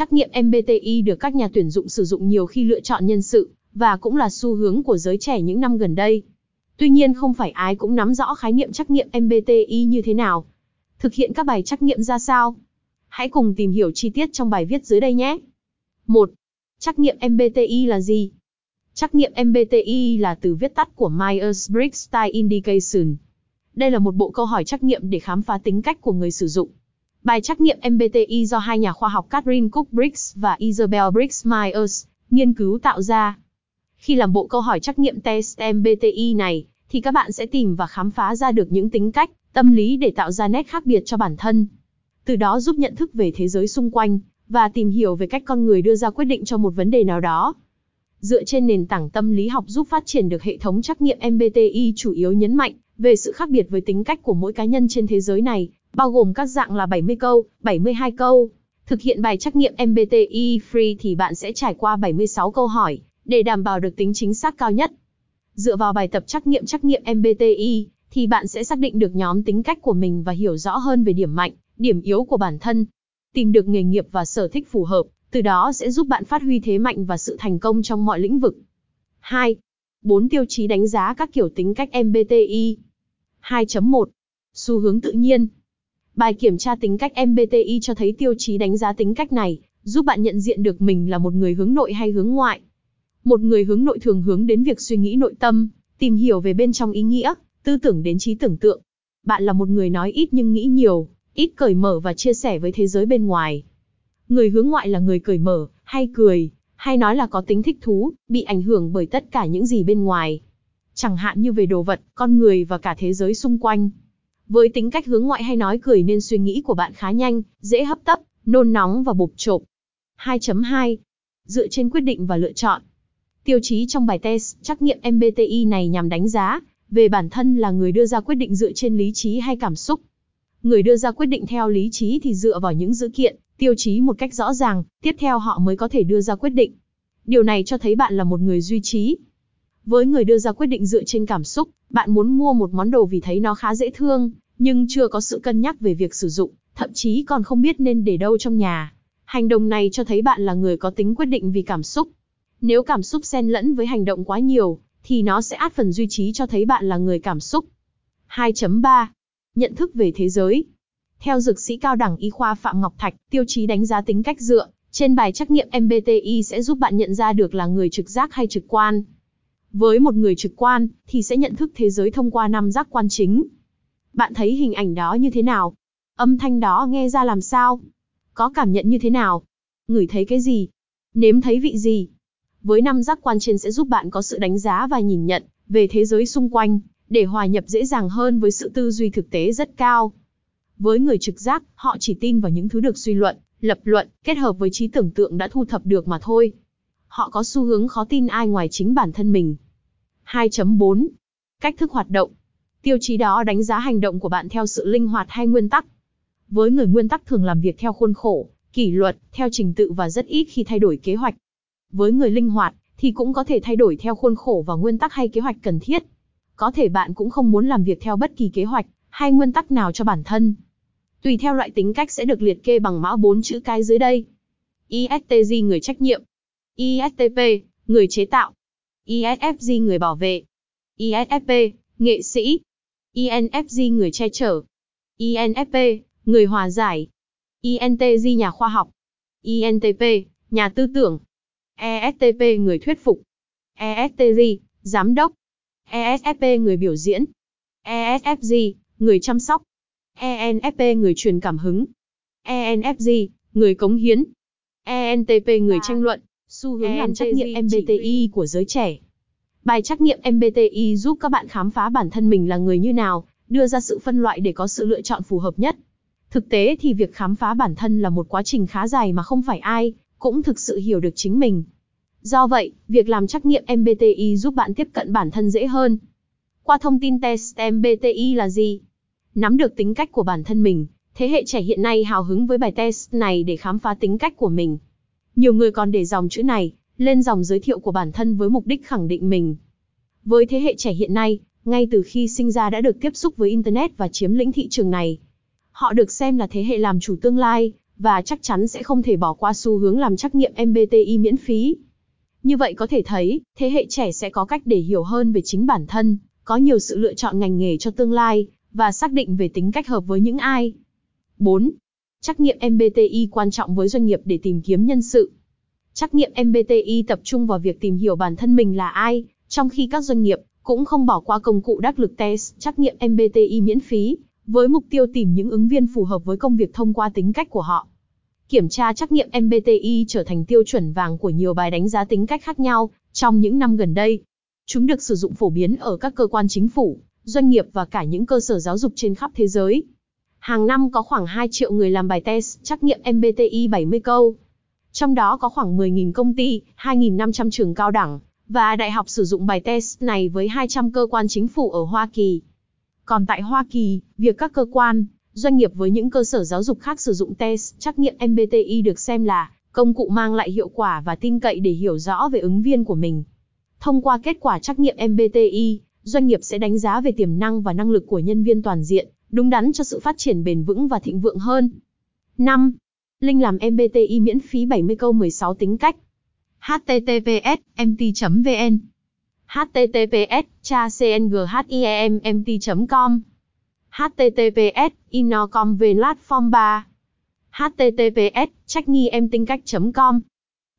Trắc nghiệm MBTI được các nhà tuyển dụng sử dụng nhiều khi lựa chọn nhân sự, và cũng là xu hướng của giới trẻ những năm gần đây. Tuy nhiên không phải ai cũng nắm rõ khái niệm trắc nghiệm MBTI như thế nào. Thực hiện các bài trắc nghiệm ra sao? Hãy cùng tìm hiểu chi tiết trong bài viết dưới đây nhé. 1. Trắc nghiệm MBTI là gì? Trắc nghiệm MBTI là từ viết tắt của Myers-Briggs Style Indication. Đây là một bộ câu hỏi trắc nghiệm để khám phá tính cách của người sử dụng. Bài trắc nghiệm MBTI do hai nhà khoa học Catherine Cook Briggs và Isabel Briggs Myers nghiên cứu tạo ra. Khi làm bộ câu hỏi trắc nghiệm test MBTI này, thì các bạn sẽ tìm và khám phá ra được những tính cách, tâm lý để tạo ra nét khác biệt cho bản thân. Từ đó giúp nhận thức về thế giới xung quanh, và tìm hiểu về cách con người đưa ra quyết định cho một vấn đề nào đó. Dựa trên nền tảng tâm lý học giúp phát triển được hệ thống trắc nghiệm MBTI chủ yếu nhấn mạnh về sự khác biệt với tính cách của mỗi cá nhân trên thế giới này, bao gồm các dạng là 70 câu, 72 câu. Thực hiện bài trắc nghiệm MBTI free thì bạn sẽ trải qua 76 câu hỏi, để đảm bảo được tính chính xác cao nhất. Dựa vào bài tập trắc nghiệm trắc nghiệm MBTI, thì bạn sẽ xác định được nhóm tính cách của mình và hiểu rõ hơn về điểm mạnh, điểm yếu của bản thân. Tìm được nghề nghiệp và sở thích phù hợp, từ đó sẽ giúp bạn phát huy thế mạnh và sự thành công trong mọi lĩnh vực. 2. 4 tiêu chí đánh giá các kiểu tính cách MBTI. 2.1. Xu hướng tự nhiên. Bài kiểm tra tính cách MBTI cho thấy tiêu chí đánh giá tính cách này, giúp bạn nhận diện được mình là một người hướng nội hay hướng ngoại. Một người hướng nội thường hướng đến việc suy nghĩ nội tâm, tìm hiểu về bên trong ý nghĩa, tư tưởng đến trí tưởng tượng. Bạn là một người nói ít nhưng nghĩ nhiều, ít cởi mở và chia sẻ với thế giới bên ngoài. Người hướng ngoại là người cởi mở, hay cười, hay nói là có tính thích thú, bị ảnh hưởng bởi tất cả những gì bên ngoài. Chẳng hạn như về đồ vật, con người và cả thế giới xung quanh. Với tính cách hướng ngoại hay nói cười nên suy nghĩ của bạn khá nhanh, dễ hấp tấp, nôn nóng và bục chộp. 2.2. Dựa trên quyết định và lựa chọn. Tiêu chí trong bài test trắc nghiệm MBTI này nhằm đánh giá về bản thân là người đưa ra quyết định dựa trên lý trí hay cảm xúc. Người đưa ra quyết định theo lý trí thì dựa vào những dữ kiện, tiêu chí một cách rõ ràng, tiếp theo họ mới có thể đưa ra quyết định. Điều này cho thấy bạn là một người duy trí. Với người đưa ra quyết định dựa trên cảm xúc, bạn muốn mua một món đồ vì thấy nó khá dễ thương, nhưng chưa có sự cân nhắc về việc sử dụng, thậm chí còn không biết nên để đâu trong nhà. Hành động này cho thấy bạn là người có tính quyết định vì cảm xúc. Nếu cảm xúc xen lẫn với hành động quá nhiều, thì nó sẽ át phần duy trí cho thấy bạn là người cảm xúc. 2.3. Nhận thức về thế giới. Theo dược sĩ cao đẳng y khoa Phạm Ngọc Thạch, tiêu chí đánh giá tính cách dựa trên bài trắc nghiệm MBTI sẽ giúp bạn nhận ra được là người trực giác hay trực quan. Với một người trực quan, thì sẽ nhận thức thế giới thông qua năm giác quan chính. Bạn thấy hình ảnh đó như thế nào? Âm thanh đó nghe ra làm sao? Có cảm nhận như thế nào? Ngửi thấy cái gì? Nếm thấy vị gì? Với năm giác quan trên sẽ giúp bạn có sự đánh giá và nhìn nhận về thế giới xung quanh, để hòa nhập dễ dàng hơn với sự tư duy thực tế rất cao. Với người trực giác, họ chỉ tin vào những thứ được suy luận, lập luận, kết hợp với trí tưởng tượng đã thu thập được mà thôi. Họ có xu hướng khó tin ai ngoài chính bản thân mình. 2.4. Cách thức hoạt động. Tiêu chí đó đánh giá hành động của bạn theo sự linh hoạt hay nguyên tắc. Với người nguyên tắc thường làm việc theo khuôn khổ, kỷ luật, theo trình tự và rất ít khi thay đổi kế hoạch. Với người linh hoạt, thì cũng có thể thay đổi theo khuôn khổ và nguyên tắc hay kế hoạch cần thiết. Có thể bạn cũng không muốn làm việc theo bất kỳ kế hoạch hay nguyên tắc nào cho bản thân. Tùy theo loại tính cách sẽ được liệt kê bằng mã 4 chữ cái dưới đây. ISTJ người trách nhiệm. ISTP, người chế tạo. ISFJ người bảo vệ. ISFP, nghệ sĩ. INFJ người che chở. INFP, người hòa giải. INTJ nhà khoa học. INTP, nhà tư tưởng. ESTP người thuyết phục. ESTJ, giám đốc. ESFP người biểu diễn. ESFG, người chăm sóc. ENFP người truyền cảm hứng. ENFG, người cống hiến. ENTP người tranh luận, xu hướng làm trắc nghiệm MBTI của giới trẻ. Bài trắc nghiệm MBTI giúp các bạn khám phá bản thân mình là người như nào, đưa ra sự phân loại để có sự lựa chọn phù hợp nhất. Thực tế thì việc khám phá bản thân là một quá trình khá dài mà không phải ai cũng thực sự hiểu được chính mình. Do vậy, việc làm trắc nghiệm MBTI giúp bạn tiếp cận bản thân dễ hơn. Qua thông tin test MBTI là gì? Nắm được tính cách của bản thân mình, thế hệ trẻ hiện nay hào hứng với bài test này để khám phá tính cách của mình. Nhiều người còn để dòng chữ này lên dòng giới thiệu của bản thân với mục đích khẳng định mình. Với thế hệ trẻ hiện nay, ngay từ khi sinh ra đã được tiếp xúc với Internet và chiếm lĩnh thị trường này. Họ được xem là thế hệ làm chủ tương lai, và chắc chắn sẽ không thể bỏ qua xu hướng làm trắc nghiệm MBTI miễn phí. Như vậy có thể thấy, thế hệ trẻ sẽ có cách để hiểu hơn về chính bản thân, có nhiều sự lựa chọn ngành nghề cho tương lai, và xác định về tính cách hợp với những ai. 4. Trắc nghiệm MBTI quan trọng với doanh nghiệp để tìm kiếm nhân sự. Trắc nghiệm MBTI tập trung vào việc tìm hiểu bản thân mình là ai, trong khi các doanh nghiệp cũng không bỏ qua công cụ đắc lực test trắc nghiệm MBTI miễn phí, với mục tiêu tìm những ứng viên phù hợp với công việc thông qua tính cách của họ. Kiểm tra trắc nghiệm MBTI trở thành tiêu chuẩn vàng của nhiều bài đánh giá tính cách khác nhau trong những năm gần đây. Chúng được sử dụng phổ biến ở các cơ quan chính phủ, doanh nghiệp và cả những cơ sở giáo dục trên khắp thế giới. Hàng năm có khoảng 2 triệu người làm bài test trắc nghiệm MBTI 70 câu. Trong đó có khoảng 10.000 công ty, 2.500 trường cao đẳng và đại học sử dụng bài test này với 200 cơ quan chính phủ ở Hoa Kỳ. Còn tại Hoa Kỳ, việc các cơ quan, doanh nghiệp với những cơ sở giáo dục khác sử dụng test trắc nghiệm MBTI được xem là công cụ mang lại hiệu quả và tin cậy để hiểu rõ về ứng viên của mình. Thông qua kết quả trắc nghiệm MBTI, doanh nghiệp sẽ đánh giá về tiềm năng và năng lực của nhân viên toàn diện, đúng đắn cho sự phát triển bền vững và thịnh vượng hơn. 5. Linh làm MBTI miễn phí 70 câu 16 tính cách. https mt.vn https cha cnghiemmt.com https inocom platform 3 https trách nghi em tính cách.com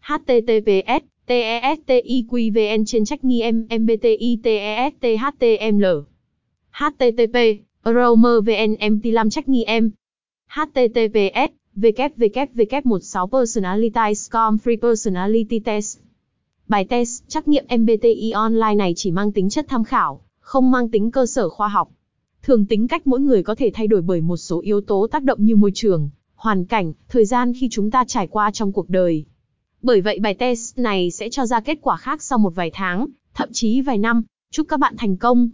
https TESTIQVN trên trách nghi em MBTI TESTHTML http Romer VN mt làm trách nghi em https www16 personalityscom free personality test Bài test trắc nghiệm MBTI online này chỉ mang tính chất tham khảo, không mang tính cơ sở khoa học. Thường tính cách mỗi người có thể thay đổi bởi một số yếu tố tác động như môi trường, hoàn cảnh, thời gian khi chúng ta trải qua trong cuộc đời. Bởi vậy bài test này sẽ cho ra kết quả khác sau một vài tháng, thậm chí vài năm. Chúc các bạn thành công!